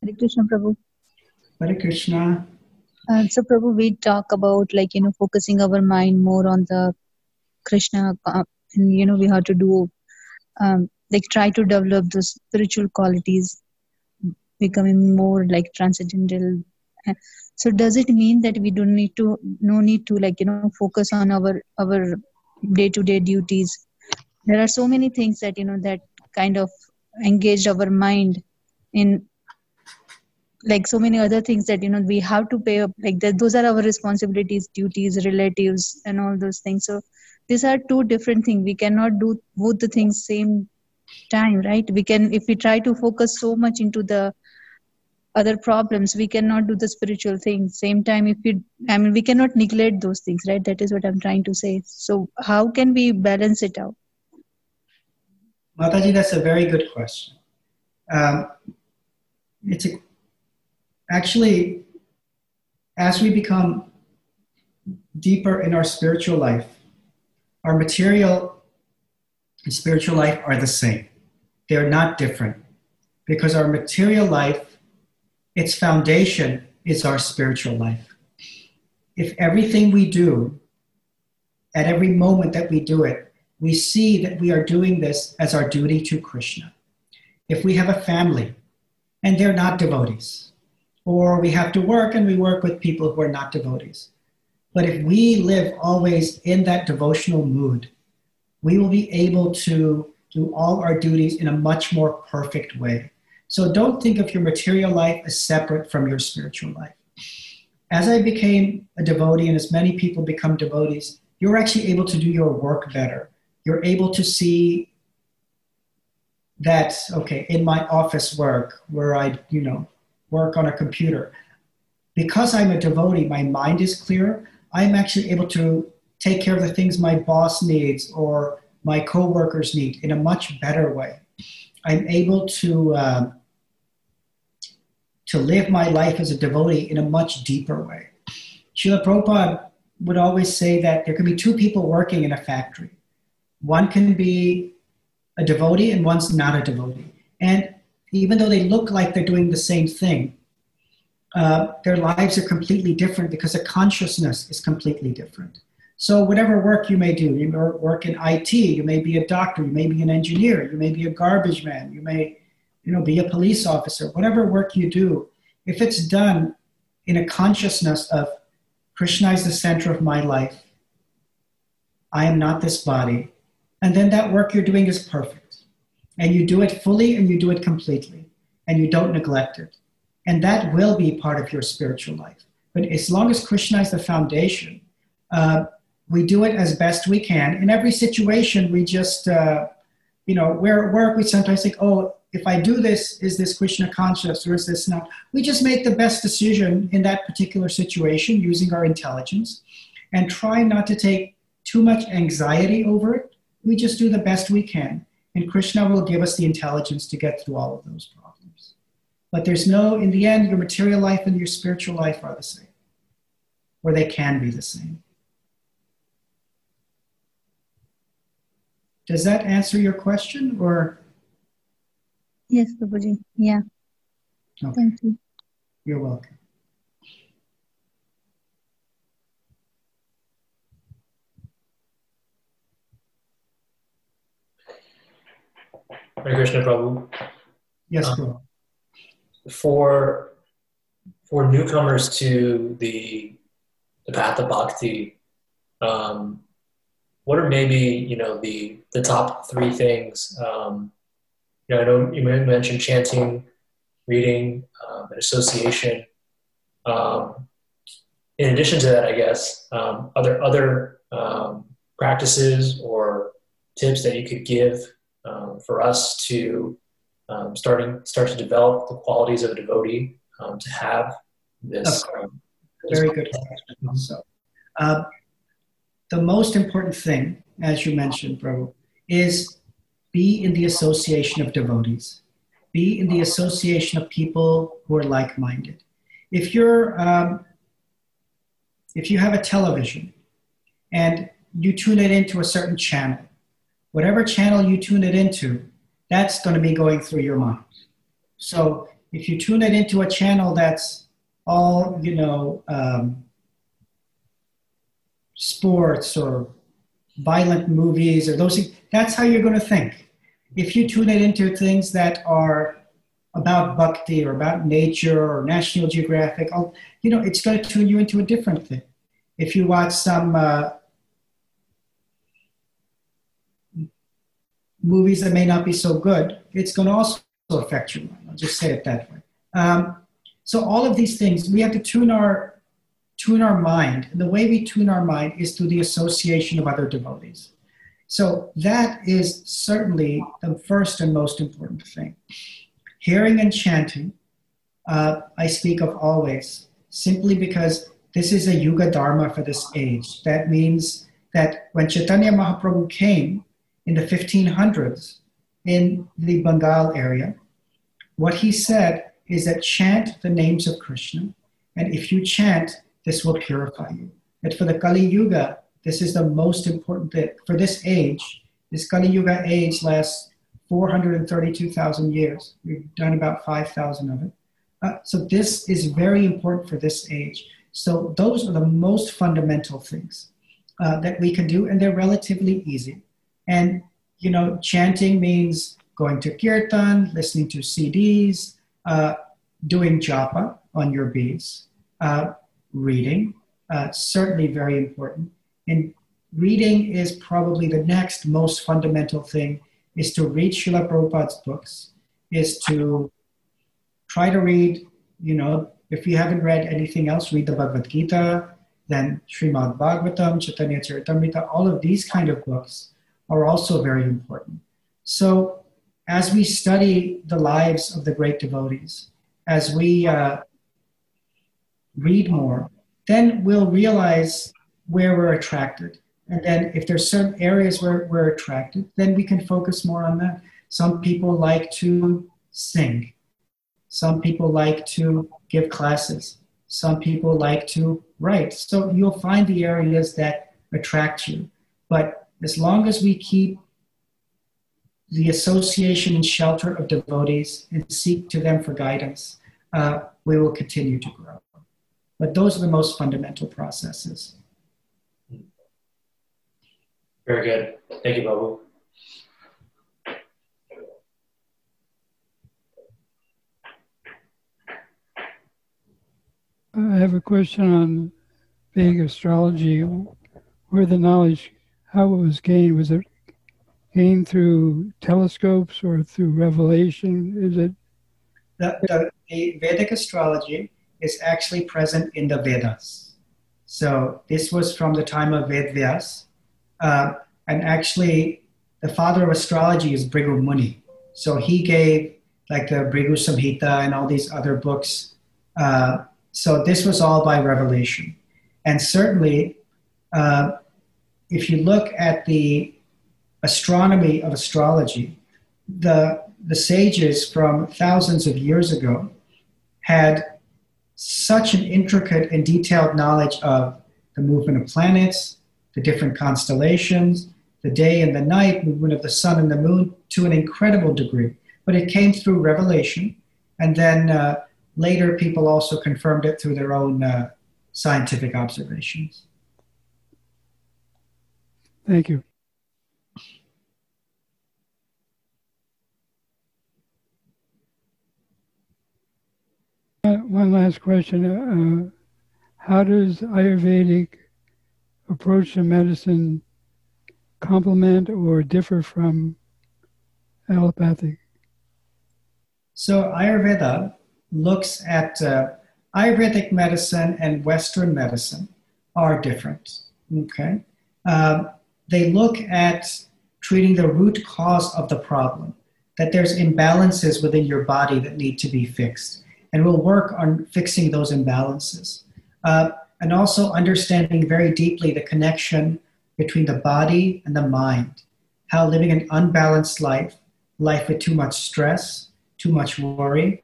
Hare Krishna Prabhu. Hare Krishna. Uh, so Prabhu, we talk about like you know focusing our mind more on the Krishna, uh, and you know we have to do um, like try to develop those spiritual qualities, becoming more like transcendental. So does it mean that we don't need to no need to like you know focus on our our day to day duties? There are so many things that you know that kind of engage our mind in like so many other things that you know we have to pay up like that those are our responsibilities duties relatives and all those things. So these are two different things we cannot do both the things same time right? We can if we try to focus so much into the other problems we cannot do the spiritual things same time. If we i mean we cannot neglect those things right? That is what i'm trying to say. So how can we balance it out? Mataji that's a very good question. Um, it's a actually, as we become deeper in our spiritual life, our material and spiritual life are the same. They're not different because our material life, its foundation is our spiritual life. If everything we do, at every moment that we do it, we see that we are doing this as our duty to Krishna. If we have a family and they're not devotees, or we have to work and we work with people who are not devotees. But if we live always in that devotional mood, we will be able to do all our duties in a much more perfect way. So don't think of your material life as separate from your spiritual life. As I became a devotee, and as many people become devotees, you're actually able to do your work better. You're able to see that, okay, in my office work, where I, you know, work on a computer. Because I'm a devotee, my mind is clear. I'm actually able to take care of the things my boss needs or my coworkers need in a much better way. I'm able to uh, to live my life as a devotee in a much deeper way. Srila Prabhupada would always say that there can be two people working in a factory. One can be a devotee and one's not a devotee. And even though they look like they're doing the same thing, uh, their lives are completely different because the consciousness is completely different. So, whatever work you may do, you may work in IT, you may be a doctor, you may be an engineer, you may be a garbage man, you may you know, be a police officer, whatever work you do, if it's done in a consciousness of Krishna is the center of my life, I am not this body, and then that work you're doing is perfect and you do it fully and you do it completely and you don't neglect it. And that will be part of your spiritual life. But as long as Krishna is the foundation, uh, we do it as best we can. In every situation, we just, uh, you know, where at work, we sometimes think, oh, if I do this, is this Krishna conscious or is this not? We just make the best decision in that particular situation using our intelligence and try not to take too much anxiety over it. We just do the best we can. And Krishna will give us the intelligence to get through all of those problems. But there's no, in the end, your material life and your spiritual life are the same, or they can be the same. Does that answer your question, or? Yes, Prabhuji. Yeah. Okay. Thank you. You're welcome. Hare Krishna Prabhu. Yes, Um, For for newcomers to the the path of bhakti, um, what are maybe you know the the top three things? Um, you know, I know you mentioned chanting, reading, um, and association. Um, in addition to that, I guess, um, are there other um, practices or tips that you could give um, for us to um, starting start to develop the qualities of a devotee um, to have this? Um, Very good question. So, uh, the most important thing, as you mentioned, Prabhu, is be in the association of devotees. Be in the association of people who are like-minded. If you're, um, if you have a television and you tune it into a certain channel, whatever channel you tune it into, that's going to be going through your mind. So if you tune it into a channel that's all you know um, sports or violent movies or those things that's how you're going to think if you tune it into things that are about bhakti or about nature or national geographic you know it's going to tune you into a different thing if you watch some uh, movies that may not be so good it's going to also affect your mind i'll just say it that way um, so all of these things, we have to tune our tune our mind. And the way we tune our mind is through the association of other devotees. So that is certainly the first and most important thing. Hearing and chanting, uh, I speak of always, simply because this is a Yuga Dharma for this age. That means that when Chaitanya Mahaprabhu came in the 1500s in the Bengal area, what he said is that chant the names of Krishna, and if you chant, this will purify you. And for the Kali Yuga, this is the most important thing. For this age, this Kali Yuga age lasts 432,000 years. We've done about 5,000 of it. Uh, so this is very important for this age. So those are the most fundamental things uh, that we can do, and they're relatively easy. And you know, chanting means going to kirtan, listening to CDs, uh, doing japa on your beads, uh, reading, uh, certainly very important. And reading is probably the next most fundamental thing is to read Srila Prabhupada's books, is to try to read, you know, if you haven't read anything else, read the Bhagavad Gita, then Srimad Bhagavatam, Chaitanya Charitamrita, all of these kind of books are also very important. So as we study the lives of the great devotees, as we uh, read more, then we'll realize where we're attracted. And then if there's certain areas where we're attracted, then we can focus more on that. Some people like to sing. Some people like to give classes. Some people like to write. So you'll find the areas that attract you. But as long as we keep the association and shelter of devotees and seek to them for guidance, uh, we will continue to grow. But those are the most fundamental processes. Very good. Thank you, Babu. I have a question on Vedic astrology. Where the knowledge, how it was gained, was it gained through telescopes or through revelation? Is it? The, the, the Vedic astrology is actually present in the Vedas. So this was from the time of Vedvyas. Uh, and actually, the father of astrology is Bhrigu Muni. So he gave like the Bhrigu Samhita and all these other books. Uh, so this was all by revelation. And certainly, uh, if you look at the astronomy of astrology, the, the sages from thousands of years ago had such an intricate and detailed knowledge of the movement of planets, the different constellations, the day and the night, movement of the sun and the moon to an incredible degree. But it came through revelation, and then uh, later people also confirmed it through their own uh, scientific observations. Thank you. Uh, one last question. Uh, uh, how does Ayurvedic approach to medicine complement or differ from allopathic? So, Ayurveda looks at uh, Ayurvedic medicine and Western medicine are different. Okay. Uh, they look at treating the root cause of the problem. That there's imbalances within your body that need to be fixed, and we'll work on fixing those imbalances. Uh, and also understanding very deeply the connection between the body and the mind. How living an unbalanced life, life with too much stress, too much worry,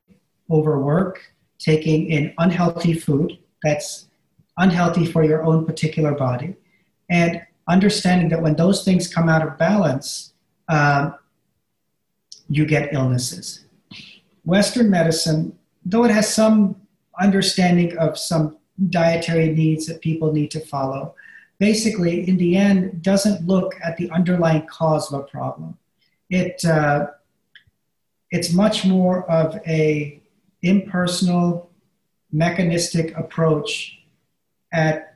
overwork, taking in unhealthy food that's unhealthy for your own particular body, and understanding that when those things come out of balance, um, you get illnesses. Western medicine, though it has some understanding of some dietary needs that people need to follow, basically, in the end, doesn't look at the underlying cause of a problem. It uh, it's much more of a impersonal, mechanistic approach at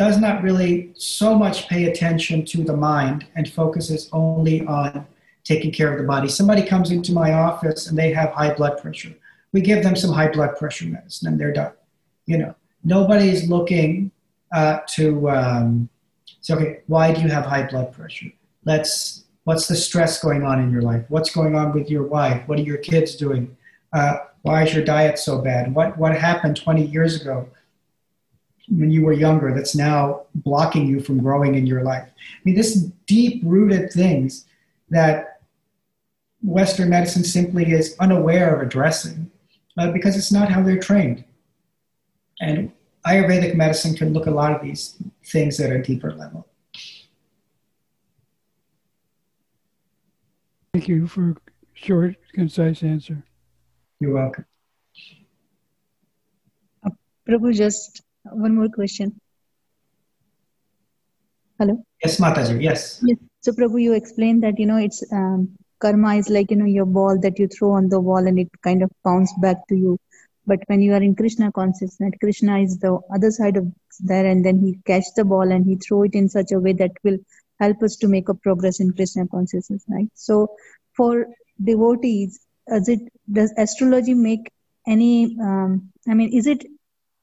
does not really so much pay attention to the mind and focuses only on taking care of the body. Somebody comes into my office and they have high blood pressure. We give them some high blood pressure medicine and they're done. You know, nobody's looking uh, to um, say, okay, why do you have high blood pressure? Let's What's the stress going on in your life? What's going on with your wife? What are your kids doing? Uh, why is your diet so bad? What, what happened 20 years ago when you were younger that's now blocking you from growing in your life? I mean, this deep rooted things that Western medicine simply is unaware of addressing uh, because it's not how they're trained. And Ayurvedic medicine can look a lot of these things at a deeper level. Thank you for short, concise answer. You're welcome. Uh, Prabhu, just one more question. Hello. Yes, Mataji. Yes. Yes. So, Prabhu, you explained that you know it's um, karma is like you know your ball that you throw on the wall and it kind of bounces back to you. But when you are in Krishna consciousness, Krishna is the other side of there, and then he catch the ball and he throw it in such a way that will help us to make a progress in Krishna consciousness, right? So for devotees, does it does astrology make any? Um, I mean, is it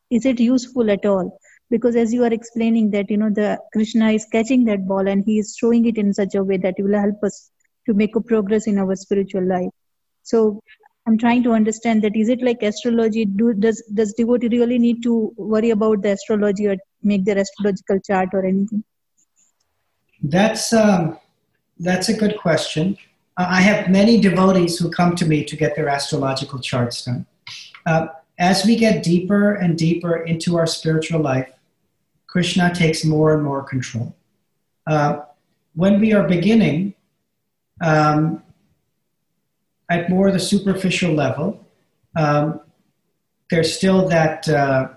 is it useful at all? Because as you are explaining that you know the Krishna is catching that ball and he is throwing it in such a way that it will help us to make a progress in our spiritual life. So I'm trying to understand that is it like astrology? Do does does devotee really need to worry about the astrology or make their astrological chart or anything? That's um, that's a good question. I have many devotees who come to me to get their astrological charts done. Uh, as we get deeper and deeper into our spiritual life, Krishna takes more and more control. Uh, when we are beginning um, at more the superficial level, um, there's still that uh,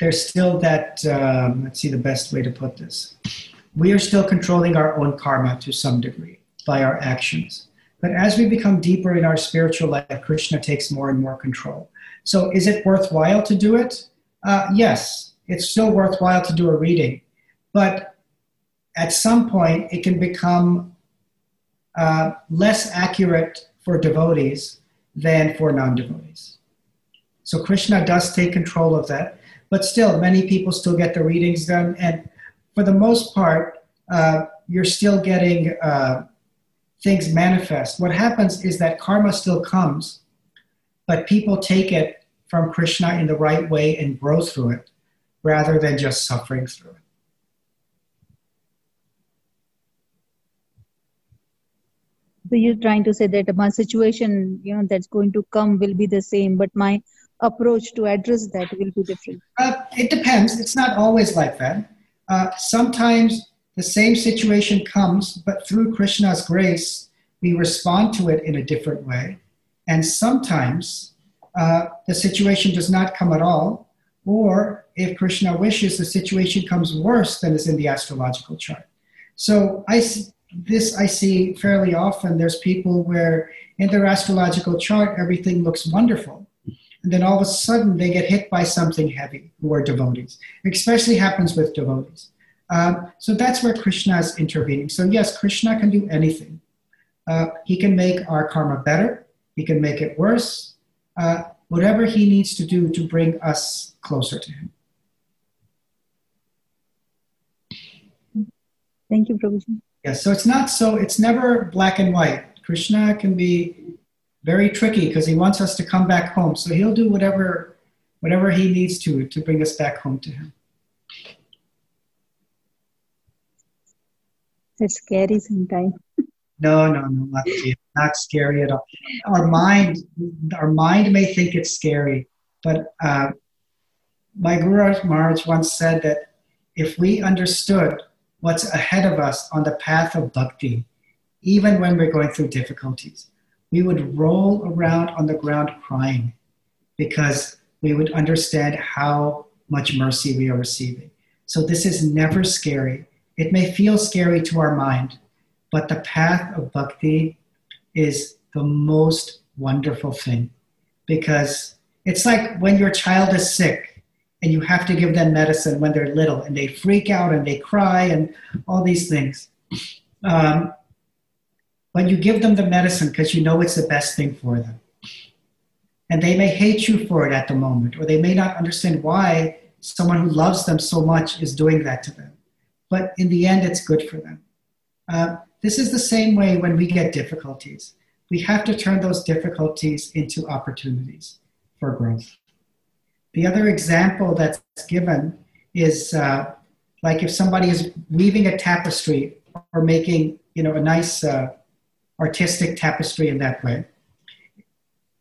there's still that, um, let's see the best way to put this. We are still controlling our own karma to some degree by our actions. But as we become deeper in our spiritual life, Krishna takes more and more control. So is it worthwhile to do it? Uh, yes, it's still worthwhile to do a reading. But at some point, it can become uh, less accurate for devotees than for non devotees. So Krishna does take control of that. But still, many people still get the readings done. And for the most part, uh, you're still getting uh, things manifest. What happens is that karma still comes, but people take it from Krishna in the right way and grow through it rather than just suffering through it. So you're trying to say that my situation, you know, that's going to come will be the same, but my approach to address that will be different? Uh, it depends. It's not always like that. Uh, sometimes the same situation comes, but through Krishna's grace, we respond to it in a different way. And sometimes uh, the situation does not come at all, or if Krishna wishes, the situation comes worse than is in the astrological chart. So I, this I see fairly often. There's people where in their astrological chart everything looks wonderful. And then all of a sudden they get hit by something heavy who are devotees. Especially happens with devotees. Um, so that's where Krishna is intervening. So, yes, Krishna can do anything. Uh, he can make our karma better, he can make it worse, uh, whatever he needs to do to bring us closer to him. Thank you, Prabhuji. Yes, so it's not so, it's never black and white. Krishna can be very tricky because he wants us to come back home. So he'll do whatever whatever he needs to to bring us back home to him. It's scary sometimes. No, no, no, not, not scary at all. Our mind, our mind may think it's scary, but uh, my Guru Maharaj once said that if we understood what's ahead of us on the path of bhakti, even when we're going through difficulties, we would roll around on the ground crying because we would understand how much mercy we are receiving. So this is never scary. It may feel scary to our mind, but the path of bhakti is the most wonderful thing because it's like when your child is sick and you have to give them medicine when they're little and they freak out and they cry and all these things. Um, but you give them the medicine because you know it's the best thing for them. And they may hate you for it at the moment, or they may not understand why someone who loves them so much is doing that to them. But in the end, it's good for them. Uh, this is the same way when we get difficulties. We have to turn those difficulties into opportunities for growth. The other example that's given is uh, like if somebody is weaving a tapestry or making you know a nice uh, artistic tapestry in that way.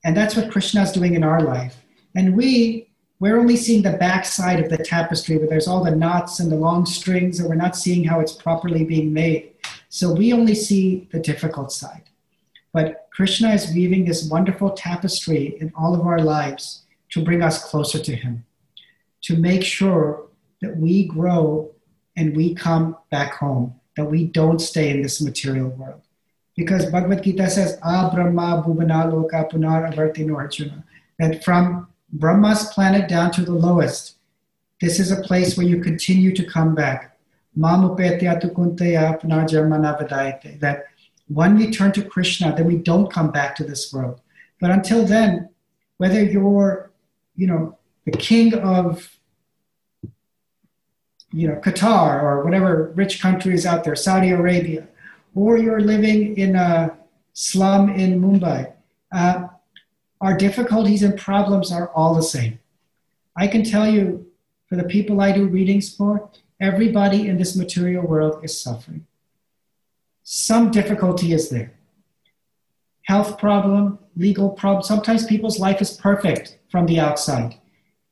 And that's what Krishna is doing in our life. And we, we're only seeing the backside of the tapestry where there's all the knots and the long strings, and we're not seeing how it's properly being made. So we only see the difficult side. But Krishna is weaving this wonderful tapestry in all of our lives to bring us closer to Him, to make sure that we grow and we come back home, that we don't stay in this material world. Because Bhagavad Gita says, Ah Brahma Bhuvana Loka Punar Avartino Arjuna, that from Brahma's planet down to the lowest, this is a place where you continue to come back. That when we turn to Krishna, then we don't come back to this world. But until then, whether you're, you know, the king of, you know, Qatar or whatever rich country is out there, Saudi Arabia, or you're living in a slum in Mumbai, uh, our difficulties and problems are all the same. I can tell you, for the people I do readings for, everybody in this material world is suffering. Some difficulty is there. Health problem, legal problem. Sometimes people's life is perfect from the outside.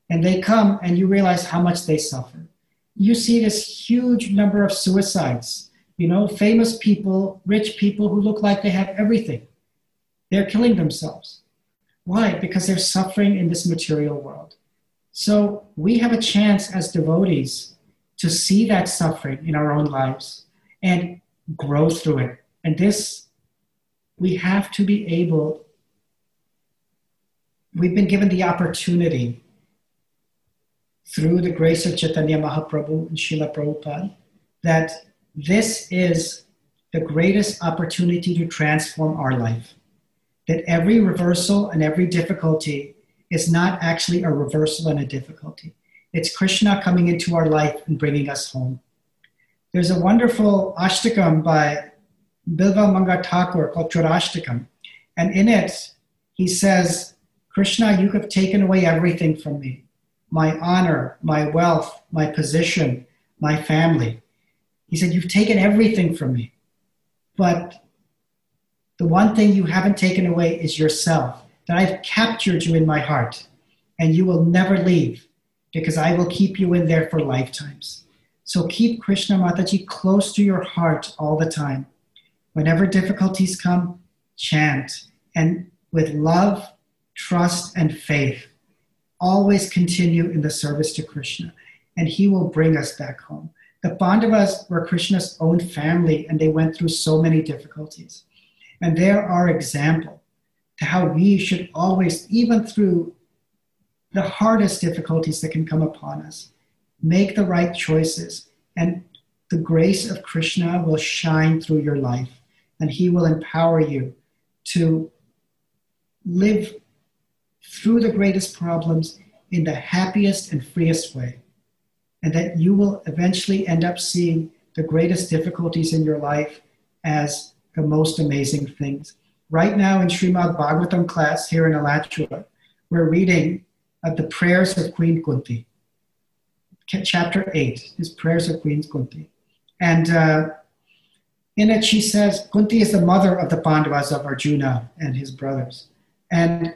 And they come and you realize how much they suffer. You see this huge number of suicides you know, famous people, rich people who look like they have everything. They're killing themselves. Why? Because they're suffering in this material world. So we have a chance as devotees to see that suffering in our own lives and grow through it. And this, we have to be able, we've been given the opportunity through the grace of Chaitanya Mahaprabhu and Srila Prabhupada that this is the greatest opportunity to transform our life. That every reversal and every difficulty is not actually a reversal and a difficulty. It's Krishna coming into our life and bringing us home. There's a wonderful ashtakam by Bilva Mangal Thakur called Churashtakam. And in it, he says, Krishna, you have taken away everything from me my honor, my wealth, my position, my family. He said, You've taken everything from me. But the one thing you haven't taken away is yourself, that I've captured you in my heart, and you will never leave because I will keep you in there for lifetimes. So keep Krishna Mataji close to your heart all the time. Whenever difficulties come, chant. And with love, trust, and faith, always continue in the service to Krishna, and He will bring us back home The Pandavas were Krishna's own family and they went through so many difficulties. And they're our example to how we should always, even through the hardest difficulties that can come upon us, make the right choices. And the grace of Krishna will shine through your life and he will empower you to live through the greatest problems in the happiest and freest way. And that you will eventually end up seeing the greatest difficulties in your life as the most amazing things. Right now in Srimad Bhagavatam class here in Alachua, we're reading uh, the prayers of Queen Kunti. Chapter 8 is prayers of Queen Kunti. And uh, in it, she says, Kunti is the mother of the Pandavas of Arjuna and his brothers. And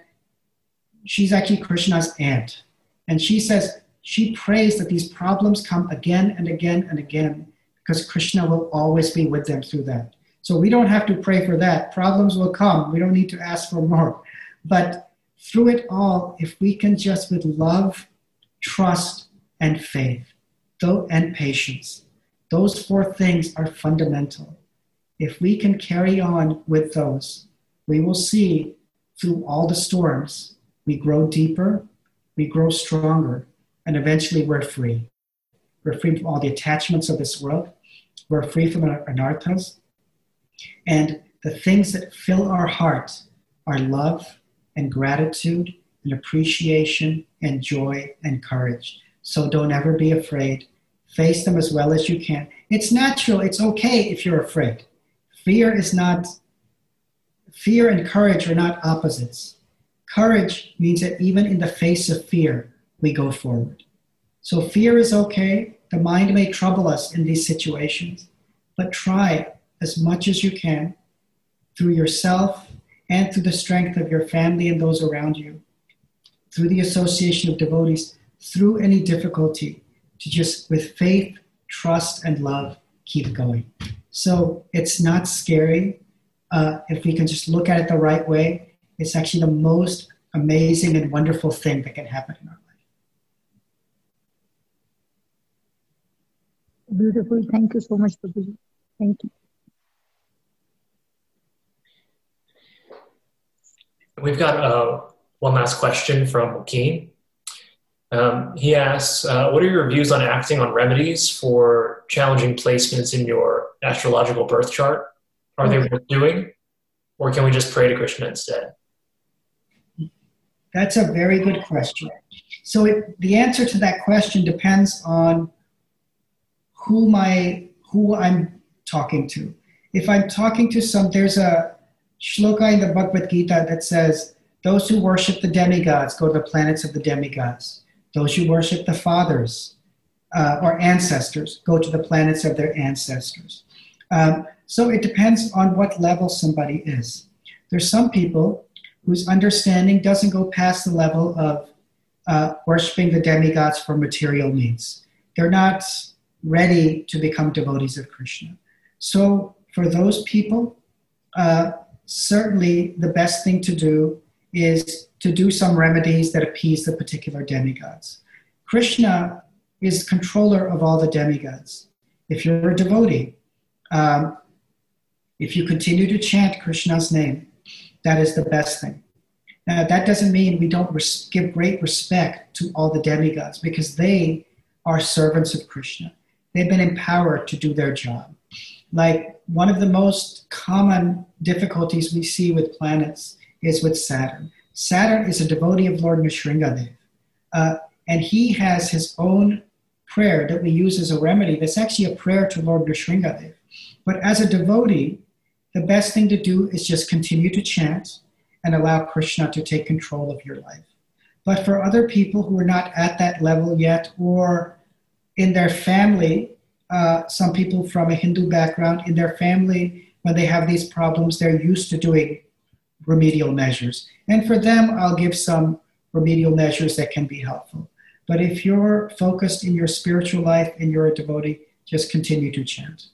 she's actually Krishna's aunt. And she says, she prays that these problems come again and again and again because Krishna will always be with them through that. So we don't have to pray for that. Problems will come. We don't need to ask for more. But through it all, if we can just with love, trust, and faith, though, and patience, those four things are fundamental. If we can carry on with those, we will see through all the storms, we grow deeper, we grow stronger, and eventually we're free. We're free from all the attachments of this world. We're free from our anarthas. And the things that fill our heart are love and gratitude and appreciation and joy and courage. So don't ever be afraid. Face them as well as you can. It's natural, it's okay if you're afraid. Fear is not, fear and courage are not opposites. Courage means that even in the face of fear, we go forward. So fear is okay. The mind may trouble us in these situations, but try as much as you can through yourself and through the strength of your family and those around you, through the association of devotees, through any difficulty, to just with faith, trust, and love keep going. So it's not scary. Uh, if we can just look at it the right way, it's actually the most amazing and wonderful thing that can happen in our life. Beautiful. Thank you so much, Prabhuji. Thank you. We've got uh, one last question from Joaquin. Um, he asks, uh, what are your views on acting on remedies for challenging placements in your astrological birth chart? Are they worth doing? Or can we just pray to Krishna instead? That's a very good question. So it, the answer to that question depends on who my who I'm talking to. If I'm talking to some, there's a shloka in the Bhagavad Gita that says, "Those who worship the demigods go to the planets of the demigods." Those who worship the fathers uh, or ancestors go to the planets of their ancestors. Um, so it depends on what level somebody is. There's some people whose understanding doesn't go past the level of uh, worshiping the demigods for material needs. They're not ready to become devotees of Krishna. So for those people, uh, certainly the best thing to do is to do some remedies that appease the particular demigods. Krishna is controller of all the demigods. If you're a devotee, um, if you continue to chant Krishna's name, that is the best thing. Now, that doesn't mean we don't res- give great respect to all the demigods because they are servants of Krishna. They've been empowered to do their job. Like one of the most common difficulties we see with planets is with Saturn. Saturn is a devotee of Lord Nrsingadev. Uh, and he has his own prayer that we use as a remedy. That's actually a prayer to Lord Nrsingadev. But as a devotee, the best thing to do is just continue to chant and allow Krishna to take control of your life. But for other people who are not at that level yet, or in their family, uh, some people from a Hindu background, in their family, when they have these problems, they're used to doing remedial measures. And for them, I'll give some remedial measures that can be helpful. But if you're focused in your spiritual life and you're a devotee, just continue to chant.